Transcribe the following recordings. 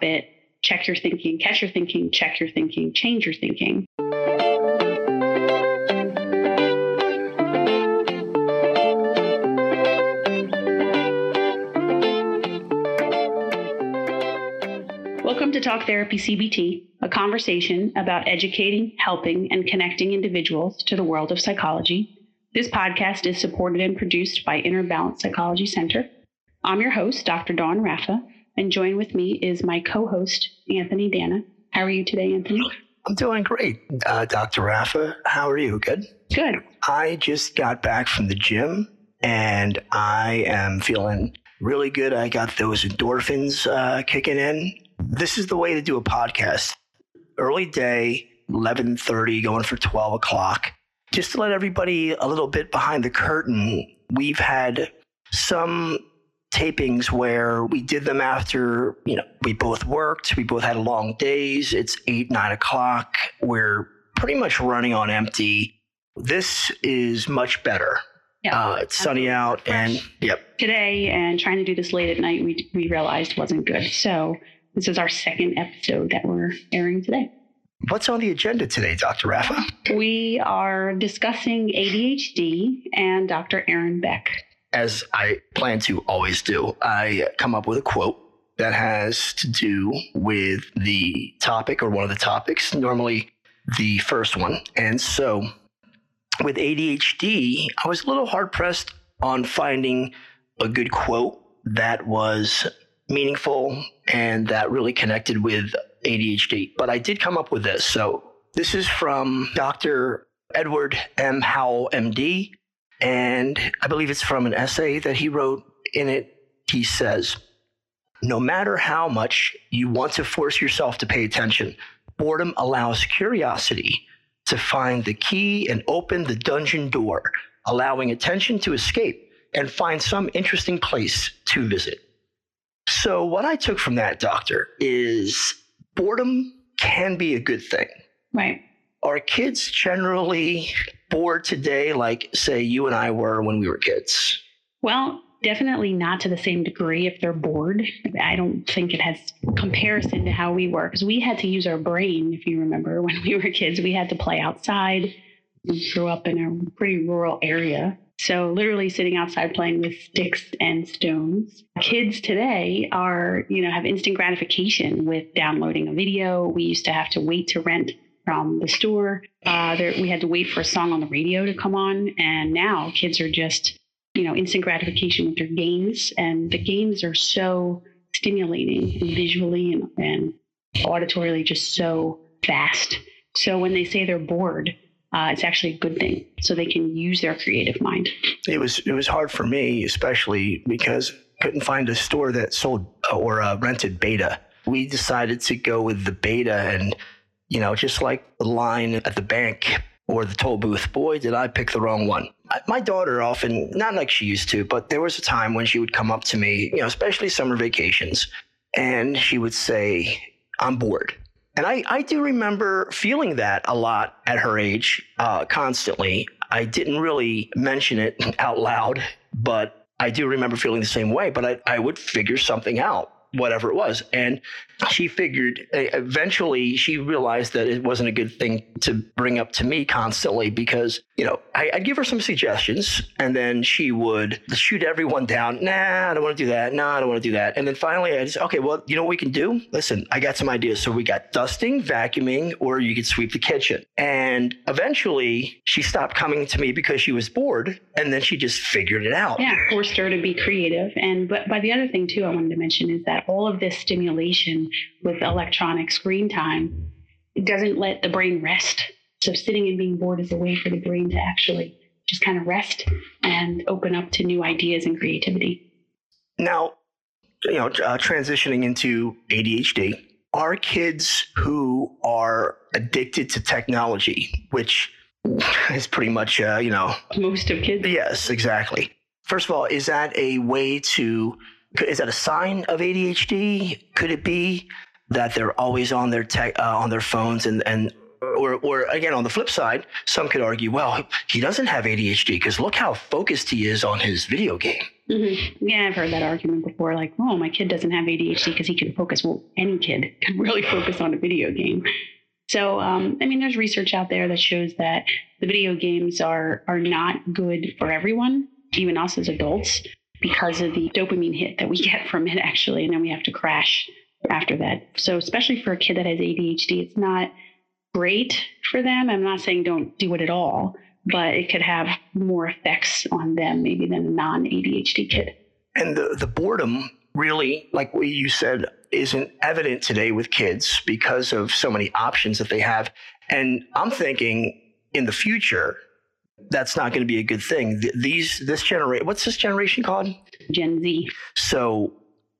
bit check your thinking, catch your thinking, check your thinking, change your thinking. Welcome to Talk Therapy CBT, a conversation about educating, helping, and connecting individuals to the world of psychology. This podcast is supported and produced by Inner Balance Psychology Center. I'm your host, Dr. Dawn Raffa, and join with me is my co host, Anthony Dana. How are you today, Anthony? I'm doing great, uh, Dr. Raffa, How are you? Good? Good. I just got back from the gym and I am feeling really good. I got those endorphins uh, kicking in. This is the way to do a podcast. Early day, 11:30, going for 12 o'clock. Just to let everybody a little bit behind the curtain, we've had some tapings where we did them after, you know, we both worked, we both had long days. It's eight, nine o'clock. We're pretty much running on empty. This is much better. Yeah. Uh, it's sunny out and yep. Today, and trying to do this late at night, we, we realized wasn't good. So, this is our second episode that we're airing today. What's on the agenda today, Dr. Raffa? We are discussing ADHD and Dr. Aaron Beck. As I plan to always do, I come up with a quote that has to do with the topic or one of the topics, normally the first one. And so with ADHD, I was a little hard pressed on finding a good quote that was meaningful and that really connected with ADHD. But I did come up with this. So this is from Dr. Edward M. Hallowell, MD. And I believe it's from an essay that he wrote. In it, he says, No matter how much you want to force yourself to pay attention, boredom allows curiosity to find the key and open the dungeon door, allowing attention to escape and find some interesting place to visit. So, what I took from that, doctor, is boredom can be a good thing. Right. Are kids generally bored today, like, say, you and I were when we were kids? Well, definitely not to the same degree if they're bored. I don't think it has comparison to how we were because we had to use our brain. If you remember, when we were kids, we had to play outside. We grew up in a pretty rural area. So, literally sitting outside playing with sticks and stones. Kids today are, you know, have instant gratification with downloading a video. We used to have to wait to rent from the store. Uh, there, we had to wait for a song on the radio to come on. And now kids are just, you know, instant gratification with their games. And the games are so stimulating and visually and, and auditorily just so fast. So when they say they're bored, uh, it's actually a good thing. So they can use their creative mind. It was it was hard for me, especially because couldn't find a store that sold or uh, rented beta. We decided to go with the beta, and you know, just like the line at the bank or the toll booth, boy, did I pick the wrong one. My daughter often, not like she used to, but there was a time when she would come up to me, you know, especially summer vacations, and she would say, I'm bored. And I, I do remember feeling that a lot at her age, uh, constantly. I didn't really mention it out loud, but I do remember feeling the same way. But I, I would figure something out, whatever it was. And she figured eventually she realized that it wasn't a good thing to bring up to me constantly because, you know, I, would give her some suggestions and then she would shoot everyone down. Nah, I don't want to do that. Nah, I don't want to do that. And then finally I just, okay, well, you know what we can do? Listen, I got some ideas. So we got dusting, vacuuming, or you could sweep the kitchen. And eventually she stopped coming to me because she was bored and then she just figured it out. Yeah, forced her to be creative. And but by the other thing too I wanted to mention is that all of this stimulation with electronic screen time, it doesn't let the brain rest. So sitting and being bored is a way for the brain to actually just kind of rest and open up to new ideas and creativity. Now, you know, uh, transitioning into ADHD, are kids who are addicted to technology, which is pretty much, uh, you know, most of kids. Yes, exactly. First of all, is that a way to is that a sign of ADHD? Could it be that they're always on their tech uh, on their phones and and or, or again, on the flip side, some could argue, well, he doesn't have ADHD because look how focused he is on his video game. Mm-hmm. Yeah, I've heard that argument before. Like, oh, my kid doesn't have ADHD because he can focus. Well, any kid can really focus on a video game. So, um, I mean, there's research out there that shows that the video games are are not good for everyone, even us as adults, because of the dopamine hit that we get from it, actually, and then we have to crash after that. So, especially for a kid that has ADHD, it's not great for them. I'm not saying don't do it at all, but it could have more effects on them maybe than a non ADHD kid. And the, the boredom really, like what you said, isn't evident today with kids because of so many options that they have. And I'm thinking in the future, that's not going to be a good thing. These, this generation, what's this generation called? Gen Z. So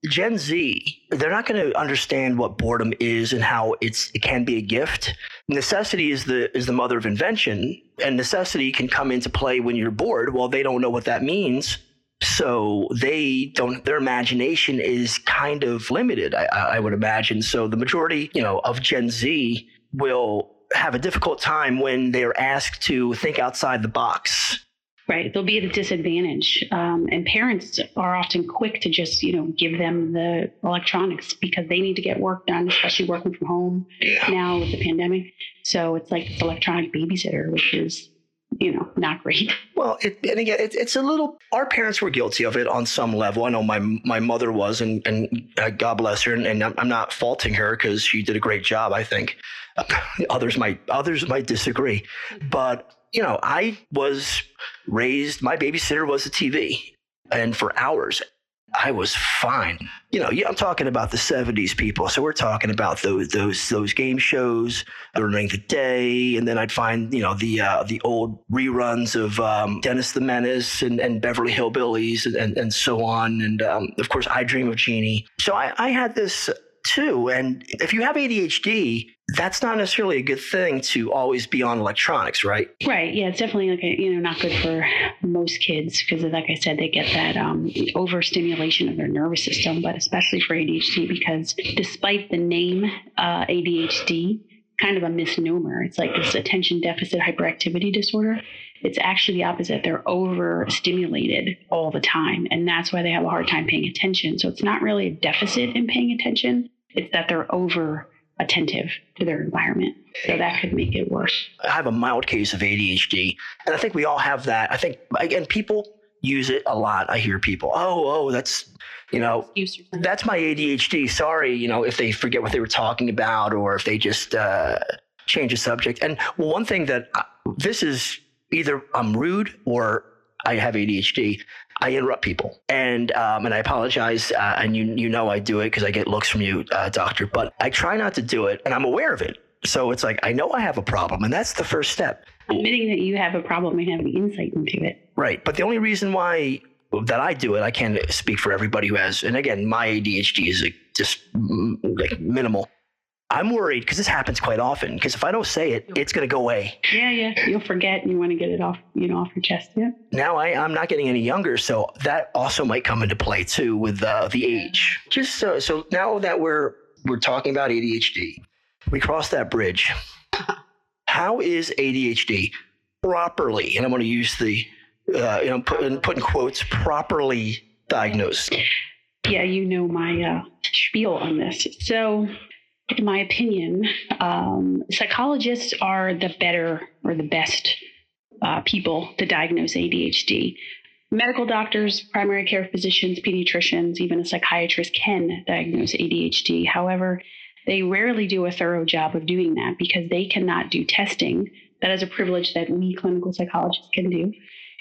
Gen Z, they're not going to understand what boredom is and how it's it can be a gift. Necessity is the is the mother of invention, and necessity can come into play when you're bored. Well, they don't know what that means, so they don't. Their imagination is kind of limited. I, I would imagine. So the majority, you know, of Gen Z will have a difficult time when they're asked to think outside the box Right. They'll be at a disadvantage. Um, and parents are often quick to just, you know, give them the electronics because they need to get work done, especially working from home yeah. now with the pandemic. So it's like this electronic babysitter, which is, you know, not great. Well, it, and again, it, it's a little. Our parents were guilty of it on some level. I know my my mother was, and and uh, God bless her. And, and I'm not faulting her because she did a great job. I think others might others might disagree, but you know, I was raised, my babysitter was a TV. And for hours, I was fine. You know, yeah, I'm talking about the 70s people. So we're talking about those those those game shows during the day, and then I'd find you know the uh, the old reruns of um, Dennis the Menace and, and Beverly Hillbillies and, and, and so on, and um, of course I Dream of Jeannie. So I, I had this too. And if you have ADHD, that's not necessarily a good thing to always be on electronics, right? Right. Yeah, it's definitely like a, you know not good for most kids because, like I said, they get that um, overstimulation of their nervous system, but especially for ADHD because despite the name uh, ADHD, kind of a misnomer. It's like this attention deficit hyperactivity disorder. It's actually the opposite. They're overstimulated all the time, and that's why they have a hard time paying attention. So it's not really a deficit in paying attention. It's that they're over attentive to their environment. So that could make it worse. I have a mild case of ADHD, and I think we all have that. I think, again, people use it a lot. I hear people, oh, oh, that's, you know, that's my ADHD. Sorry, you know, if they forget what they were talking about or if they just uh, change the subject. And one thing that I, uh, this is either I'm rude or I have ADHD. I interrupt people, and um, and I apologize. Uh, and you you know I do it because I get looks from you, uh, doctor. But I try not to do it, and I'm aware of it. So it's like I know I have a problem, and that's the first step. Admitting that you have a problem and having insight into it. Right, but the only reason why that I do it, I can't speak for everybody who has. And again, my ADHD is like just like minimal. I'm worried because this happens quite often. Because if I don't say it, it's going to go away. Yeah, yeah. You'll forget, and you want to get it off, you know, off your chest. Yeah. Now I, I'm not getting any younger, so that also might come into play too with uh, the age. Just so, so now that we're we're talking about ADHD, we cross that bridge. How is ADHD properly, and I'm going to use the, uh, you know, put, put in quotes, properly diagnosed? Yeah, you know my uh, spiel on this. So in my opinion, um, psychologists are the better or the best uh, people to diagnose ADHD. Medical doctors, primary care physicians, pediatricians, even a psychiatrist can diagnose ADHD. However, they rarely do a thorough job of doing that because they cannot do testing. That is a privilege that we clinical psychologists can do.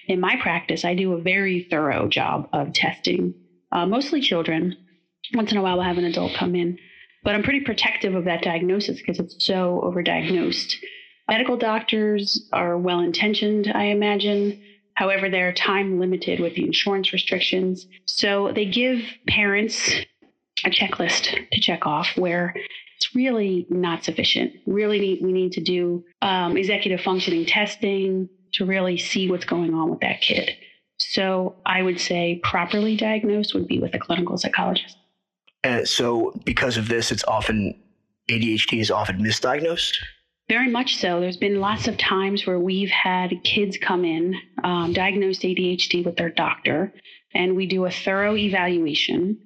In my practice, I do a very thorough job of testing, uh, mostly children. Once in a while, we'll have an adult come in but I'm pretty protective of that diagnosis because it's so overdiagnosed. Medical doctors are well intentioned, I imagine. However, they're time limited with the insurance restrictions. So they give parents a checklist to check off where it's really not sufficient. Really, need, we need to do um, executive functioning testing to really see what's going on with that kid. So I would say properly diagnosed would be with a clinical psychologist. And so, because of this, it's often ADHD is often misdiagnosed. Very much so. There's been lots of times where we've had kids come in um, diagnosed ADHD with their doctor, and we do a thorough evaluation,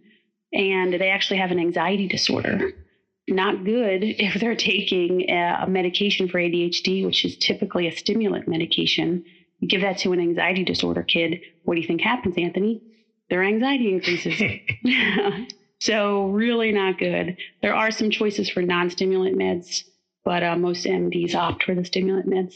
and they actually have an anxiety disorder. Not good if they're taking a medication for ADHD, which is typically a stimulant medication. You give that to an anxiety disorder kid. What do you think happens, Anthony? Their anxiety increases. so, really not good. There are some choices for non stimulant meds but uh, most MDs opt for the stimulant meds.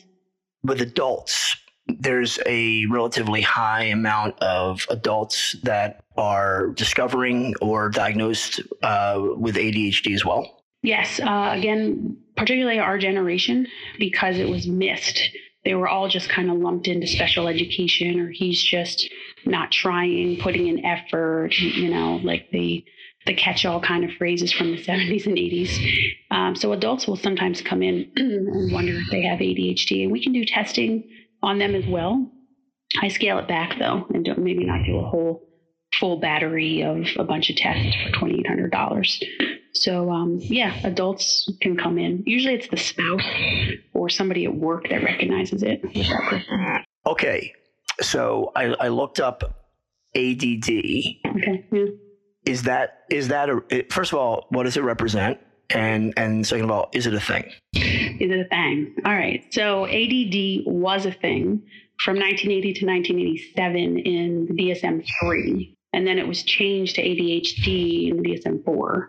With adults, there's a relatively high amount of adults that are discovering or diagnosed uh, with ADHD as well. Yes. Uh, again, particularly our generation, because it was missed. They were all just kind of lumped into special education, or he's just not trying, putting in effort, you know, like the the catch-all kind of phrases from the 70s and 80s. Um, so adults will sometimes come in and wonder if they have ADHD, and we can do testing on them as well. I scale it back though, and don't maybe not do a whole full battery of a bunch of tests for twenty eight hundred dollars. So um, yeah, adults can come in. Usually it's the spouse or somebody at work that recognizes it with that person. Okay, so I, I looked up ADD. Okay. Yeah is that is that a first of all what does it represent? And and second of all is it a thing? Is it a thing? All right. So add was a thing from 1980 to 1987 in the dsm-3 and then it was changed to adhd in the dsm-4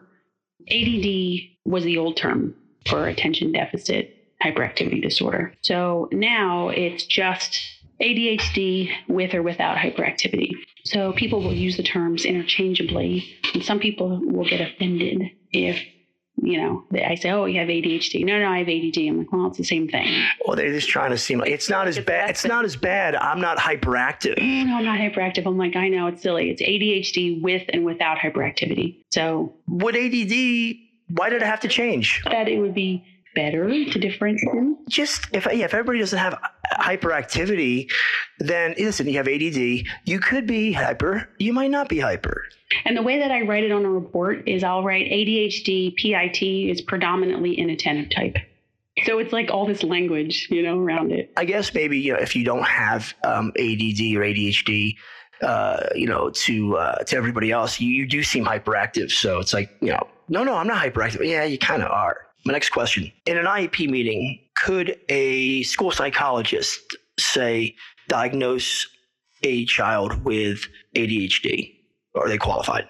add was the old term for attention deficit hyperactivity disorder. So now it's just ADHD with or without hyperactivity. So people will use the terms interchangeably, and some people will get offended if you know, I say, "Oh, you have ADHD." No, no, I have ADD. I'm like, "Well, it's the same thing." Well, they're just trying to seem like it's not as bad. It's not as bad. I'm not hyperactive. No, I'm not hyperactive. I'm like, I know it's silly. It's ADHD with and without hyperactivity. So, would ADD? Why did it have to change? That it would be better to differentiate? Just if yeah, if everybody doesn't have hyperactivity, then listen, you have ADD. You could be hyper. You might not be hyper. And the way that I write it on a report is I'll write ADHD PIT is predominantly inattentive type. So it's like all this language, you know, around it. I guess maybe you know if you don't have um, ADD or ADHD, uh, you know, to uh, to everybody else, you, you do seem hyperactive. So it's like you know, no, no, I'm not hyperactive. Yeah, you kind of are. My next question. In an IEP meeting, could a school psychologist say diagnose a child with ADHD? Are they qualified?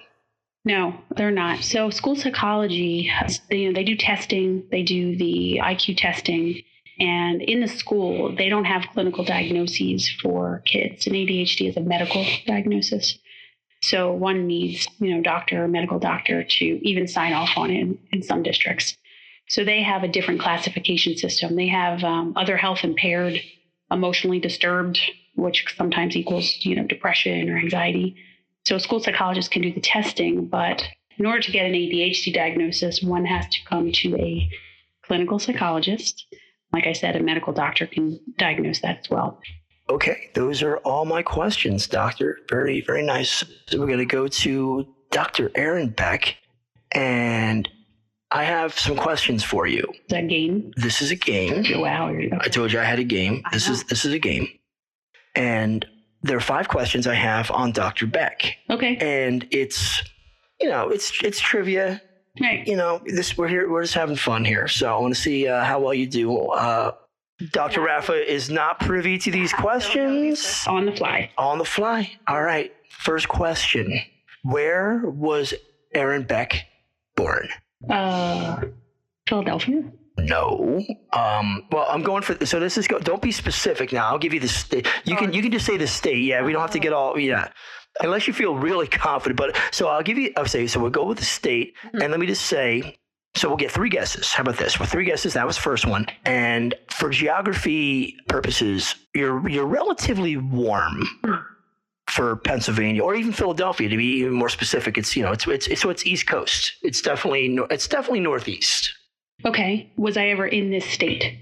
No, they're not. So school psychology, you know, they do testing, they do the IQ testing, and in the school, they don't have clinical diagnoses for kids. And ADHD is a medical diagnosis. So one needs, you know, doctor or medical doctor to even sign off on it in, in some districts. So they have a different classification system. They have um, other health impaired, emotionally disturbed, which sometimes equals you know depression or anxiety. So a school psychologist can do the testing, but in order to get an ADHD diagnosis, one has to come to a clinical psychologist. Like I said, a medical doctor can diagnose that as well. Okay, those are all my questions, doctor. Very, very nice. So we're going to go to Dr. Aaron Beck. And I have some questions for you. Is that game? This is a game. Wow. I told you I had a game. I this know. is this is a game. And there are five questions I have on Dr. Beck. Okay. And it's you know, it's it's trivia. Right. You know, this we're here we're just having fun here. So I want to see uh, how well you do. Uh, Dr. Raffa is not privy to these questions. On the fly. On the fly. All right. First question. Where was Aaron Beck born? Uh, Philadelphia. No. Um, well, I'm going for so this is go, don't be specific now. I'll give you the state. You can you can just say the state. Yeah, we don't have to get all yeah. Unless you feel really confident. But so I'll give you I'll say so we'll go with the state mm-hmm. and let me just say so we'll get three guesses. How about this? Well, three guesses. That was first one. And for geography purposes, you're you're relatively warm. Hmm for Pennsylvania or even Philadelphia to be even more specific. It's you know it's it's, it's so it's East Coast. It's definitely it's definitely Northeast. Okay, was I ever in this state?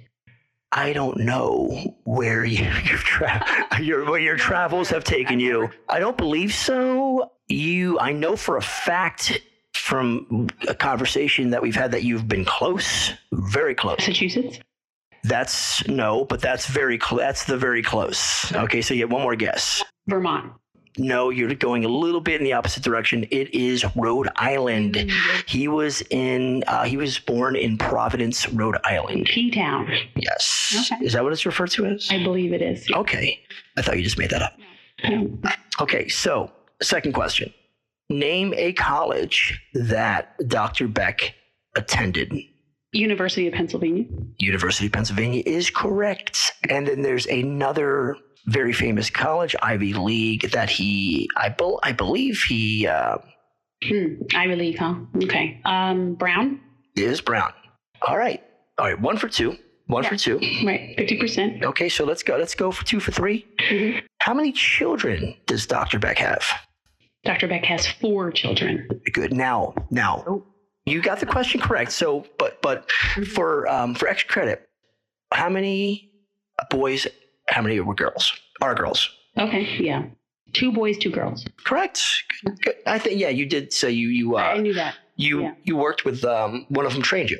I don't know where you, your, tra- your where your travels have taken you. I don't believe so. You, I know for a fact from a conversation that we've had that you've been close, very close. Massachusetts. That's no, but that's very cl- that's the very close. Okay, so you get one more guess. Vermont. No, you're going a little bit in the opposite direction. It is Rhode Island. He was in. Uh, he was born in Providence, Rhode Island. P Town. Yes. Okay. Is that what it's referred to as? I believe it is. Okay. I thought you just made that up. No. Okay. So, second question: Name a college that Dr. Beck attended. University of Pennsylvania. University of Pennsylvania is correct. And then there's another very famous college, Ivy League, that he, I, bel I believe he uh, Hmm. Ivy League, huh? Okay. Um, Brown. is Brown. All right. All right. One for two. One for two. Right. Fifty percent. Okay. So let's go. Let's go for two for 3 Mhm. How many children does Dr. Beck have? Dr. Beck has four children. Good. Now, now Oh. you got the question correct. So, but, but for, um, for extra credit, how many boys, how many were girls? Are girls? Okay. Yeah. Two boys, two girls. Correct. Good, good. I think yeah, you did. So you you I uh, knew that. you yeah. you worked with um, one of them trained you.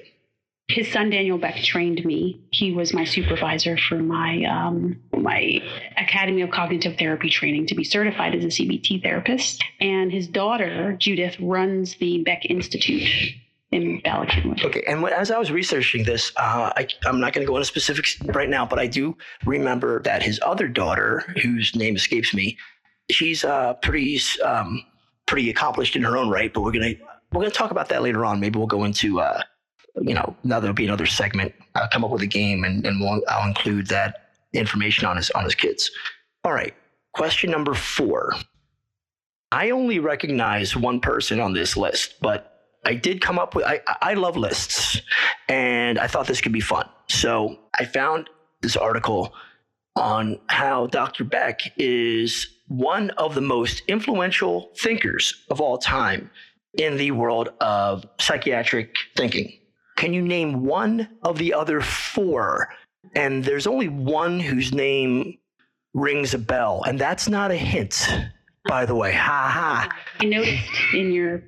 His son Daniel Beck trained me. He was my supervisor for my um, my Academy of Cognitive Therapy training to be certified as a CBT therapist. And his daughter Judith runs the Beck Institute in Okay, and as I was researching this, uh, I, I'm not going to go into specifics right now, but I do remember that his other daughter, whose name escapes me, she's uh, pretty um, pretty accomplished in her own right. But we're gonna we're gonna talk about that later on. Maybe we'll go into uh, you know now there'll be another segment. I'll come up with a game, and, and we'll, I'll include that information on his on his kids. All right, question number four. I only recognize one person on this list, but I did come up with I I love lists and I thought this could be fun. So I found this article on how Dr. Beck is one of the most influential thinkers of all time in the world of psychiatric thinking. Can you name one of the other four? And there's only one whose name rings a bell, and that's not a hint, by the way. Ha ha. I noticed in your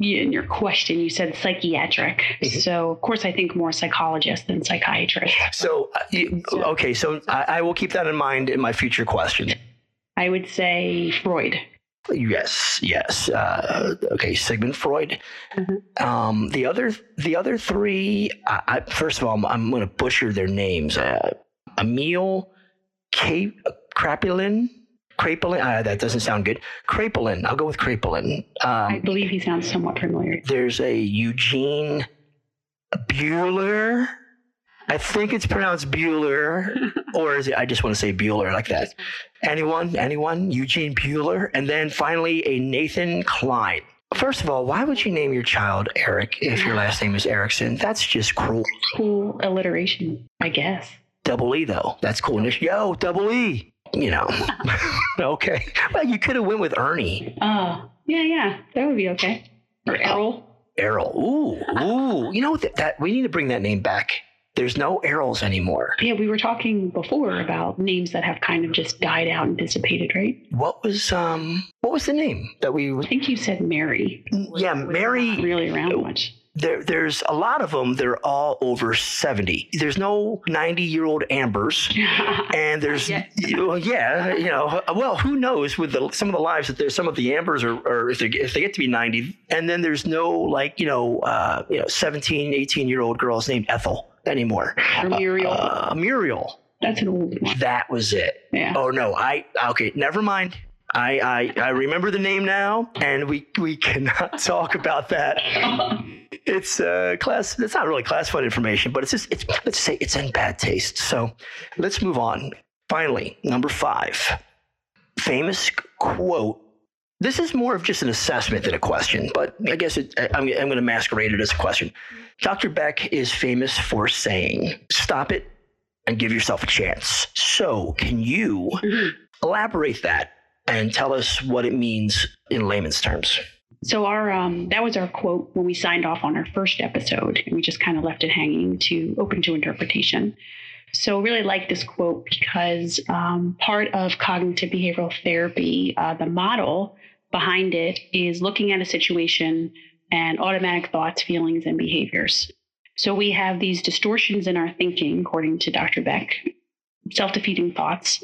in your question you said psychiatric. Mhm. So of course I think more psychologist than psychiatrist. So, uh, you- okay, so I, I will keep that in mind in my future question. I would say Freud. Yes, yes. Uh, okay, Sigmund Freud. Mhm. Um, the other, the other three. I, I, first of all, I'm, I'm going to butcher their names. Uh, Emil K- Kraepelin. Kraepelin. Uh, that doesn't sound good. Kraepelin. I'll go with Kraepelin. I Um, believe he sounds somewhat familiar. there's a Eugene Bueller. I think it's pronounced Bueller, or is it? I just want to say Bueller like that. Anyone? Anyone? Eugene Bueller, and then finally a Nathan Kline. First of all, why would you name your child Eric if your last name is Erikson? That's just cruel. Cool alliteration, I guess. Double E though, that's cool. Yo, double E. You know. okay. Well, you could have went with Ernie. Oh, yeah, yeah, that would be okay. Or Errol. Errol. Ooh, ooh. You know that, that we need to bring that name back. There's no Errols anymore. Yeah, we were talking before about names that have kind of just died out and dissipated, right? What was um what was the name that we I think you said Mary. Yeah, Was Mary not really around much. There there's a lot of them they're all over 70. There's no 90-year-old Ambers and there's Yes. well, yeah, you know, well, who knows with the, some of the lives that there's some of the Ambers are, are if they if they get to be 90 and then there's no like, you know, uh, you know, 17, 18-year-old girls named Ethel anymore. or Muriel. Uh, Muriel. That's an old one. That was it. Yeah. Oh no, I okay, never mind. I, I I remember the name now, and we we cannot talk about that. It's uh class. It's not really classified information, but it's just it's let's say it's in bad taste. So let's move on. Finally, number five, famous quote. This is more of just an assessment than a question, but I guess it, I'm, I'm going to masquerade it as a question. Dr. Beck is famous for saying, "Stop it and give yourself a chance." So, can you Mhm. elaborate that and tell us what it means in layman's terms? So our um, that was our quote when we signed off on our first episode, and we just kind of left it hanging to open to interpretation. So really like this quote because um, part of cognitive behavioral therapy, uh, the model behind it is looking at a situation and automatic thoughts, feelings, and behaviors. So we have these distortions in our thinking, according to Dr. Beck, self defeating thoughts,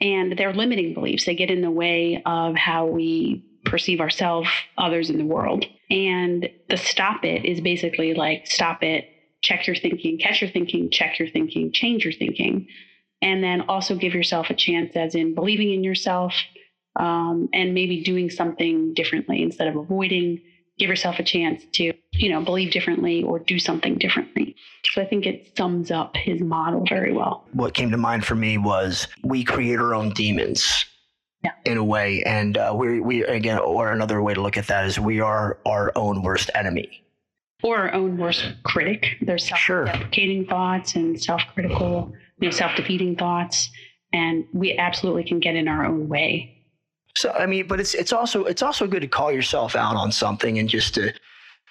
and they're limiting beliefs. They get in the way of how we perceive ourselves, others in the world. And the stop it is basically like stop it, check your thinking, catch your thinking, check your thinking, change your thinking. And then also give yourself a chance, as in believing in yourself um, and maybe doing something differently instead of avoiding. Give yourself a chance to, you know, believe differently or do something differently. So I think it sums up his model very well. What came to mind for me was we create our own demons yeah. in a way. And uh, we, we, again, or another way to look at that is we are our own worst enemy. Or our own worst critic. There's self-deprecating sure. thoughts and self-critical, you know, self-defeating thoughts, and we absolutely can get in our own way. So I mean, but it's it's also it's also good to call yourself out on something and just to,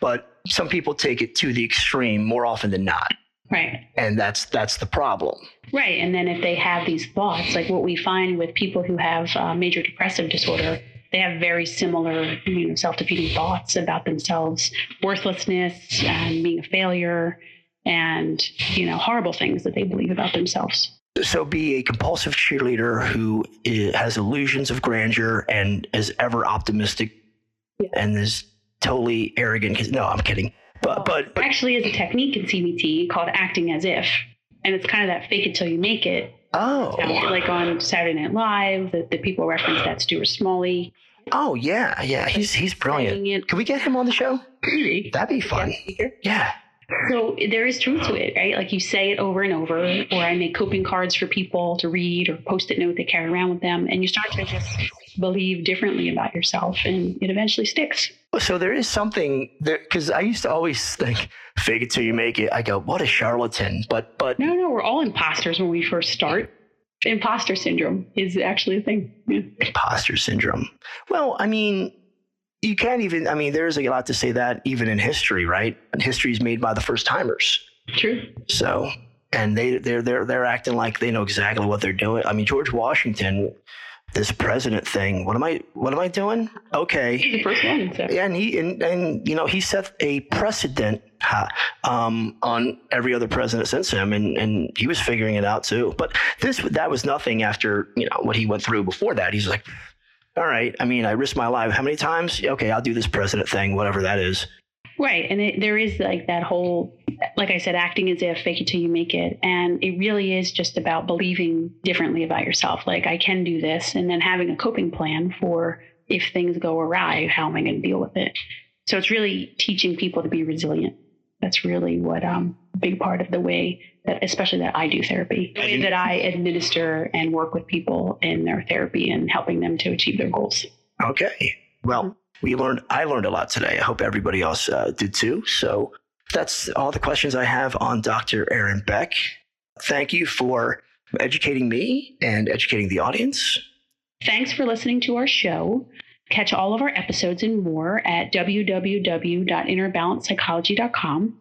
but some people take it to the extreme more often than not. Right. And that's that's the problem. Right. And then if they have these thoughts, like what we find with people who have uh, major depressive disorder, they have very similar, you know, self-defeating thoughts about themselves, worthlessness and being a failure, and you know, horrible things that they believe about themselves. So be a compulsive cheerleader who has illusions of grandeur and is ever optimistic yeah. and is totally arrogant. No, I'm kidding. But, but, but actually, is a technique in CBT called acting as if, and it's kind of that fake it till you make it. Oh, like on Saturday Night Live, the, the people reference that Stuart Smalley. Oh yeah, yeah, he's he's brilliant. Can we get him on the show? That'd be fun. Yeah. So there is truth to it, right? Like you say it over and over, or I make coping cards for people to read or post it note they carry around with them, and you start to just believe differently about yourself, and it eventually sticks. So there is something there because I used to always think fake it till you make it. I go, what a charlatan! But but no, no, we're all imposters when we first start. Imposter syndrome is actually a thing. Yeah. Imposter syndrome. Well, I mean, you can't even. I mean, there's a lot to say that even in history, right? And history is made by the first timers. True. So, and they they're they're they're acting like they know exactly what they're doing. I mean, George Washington this president thing. What am I? What am I doing? Okay. He's the first one. So. Yeah, and he and, and you know he set a precedent um, on every other president since him, and and he was figuring it out too. But this that was nothing after you know what he went through before that. He's like, all right. I mean, I risked my life how many times? Okay, I'll do this president thing, whatever that is. Right. And it, there is like that whole, like I said, acting as if fake it till you make it. And it really is just about believing differently about yourself. Like, I can do this. And then having a coping plan for if things go awry, how am I going to deal with it? So it's really teaching people to be resilient. That's really what um, a big part of the way that, especially that I do therapy, the way that I administer and work with people in their therapy and helping them to achieve their goals. Okay. Well, we learned i learned a lot today. I hope everybody else uh, did too. So that's all the questions i have on dr aaron beck. Thank you for educating me and educating the audience. Thanks for listening to our show. Catch all of our episodes and more at www.innerbalancepsychology.com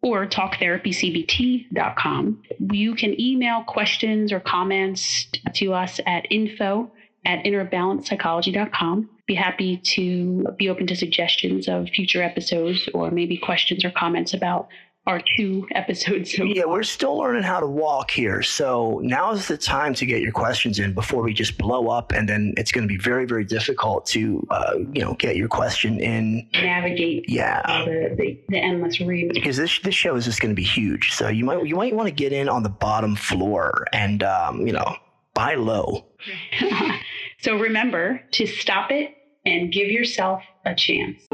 or talktherapycbt.com. You can email questions or comments to us at info at innerbalancepsychology.com be happy to be open to suggestions of future episodes or maybe questions or comments about our two episodes. Yeah, we're still learning how to walk here. So now is the time to get your questions in before we just blow up, and then it's going to be very, very difficult to, uh, you know, get your question in. Navigate. Yeah. The, the, the, endless read. Because this this show is just going to be huge. So you might you might want to get in on the bottom floor and um, you know buy low. so remember to stop it and give yourself a chance.